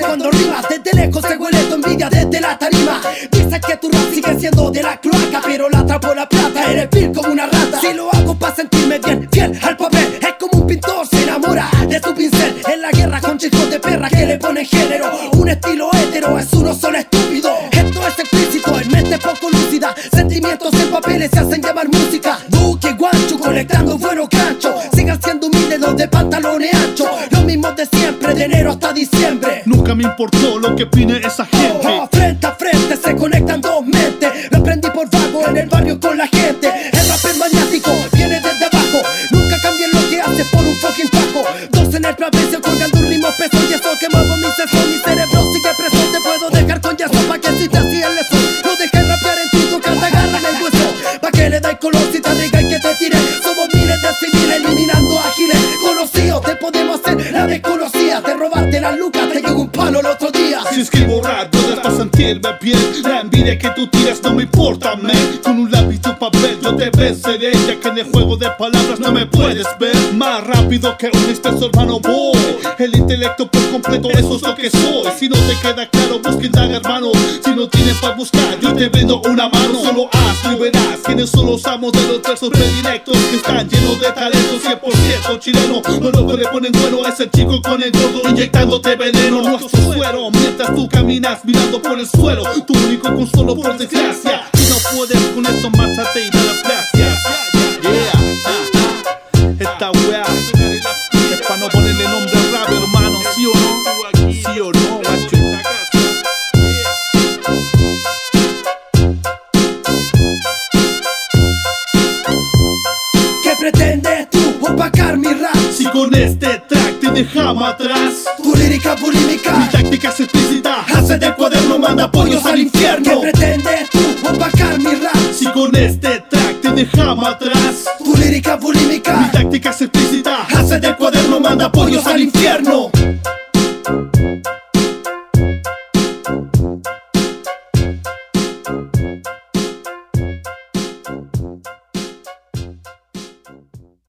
cuando rimas. Desde lejos se huele tu envidia desde la tarima. Dices que tu rap sigue siendo de la cloaca, pero la atrapo la plata. Eres vil como una rata. Si lo hago para sentirme bien, fiel al papel. Es como un pintor se enamora de su pincel. En la guerra con chicos de perra que le ponen género. Un estilo hétero es uno solo estúpido. Esto es explícito, en mente poco lúcida. Sentimientos en papeles se hacen llamar música. Duque, guancho, conectando buenos ganchos. Sigan siendo los de pantalones anchos. Los mismos de siempre, de enero hasta diciembre. Nunca me importó lo que opine esa gente. Oh, frente a frente se conectan dos mentes. Lo aprendí por vago en el barrio con la gente. El rap es maniático, viene desde abajo. Nunca cambien lo que hace por un fucking paco. Dos en el trapecio colgando un ritmo peso. Y eso que muevo mi sensor, mi cerebro las lucas, te llegó un palo el otro día. Si escribo rap, no para sentirme bien La envidia que tú tiras no me importa, man Con un lápiz un papel yo te venceré Ya que en el juego de palabras no me puedes ver Más rápido que un expreso hermano voy. El intelecto por completo, eso es lo que soy. Si no te queda claro, busca indaga hermano. Si no tienes para buscar, yo te brindo una mano. Solo haz y verás quienes son los amos de los versos predilectos Que están llenos de talento 100% chileno. No lo que le ponen bueno es el chico con el gordo Inyectándote veneno, nuestro suero Mientras tú caminas mirando por el suelo Tu único consuelo por desgracia. Si no puedes con esto, márchate y con este track te dejamos atrás. Tu lírica bulímica, mi táctica es explícita. Hace de cuaderno, manda pollos al infierno. ¿Qué pretendes tú opacar mi rap? Si con este track te dejamos atrás. Tu lírica bulímica, mi táctica es explícita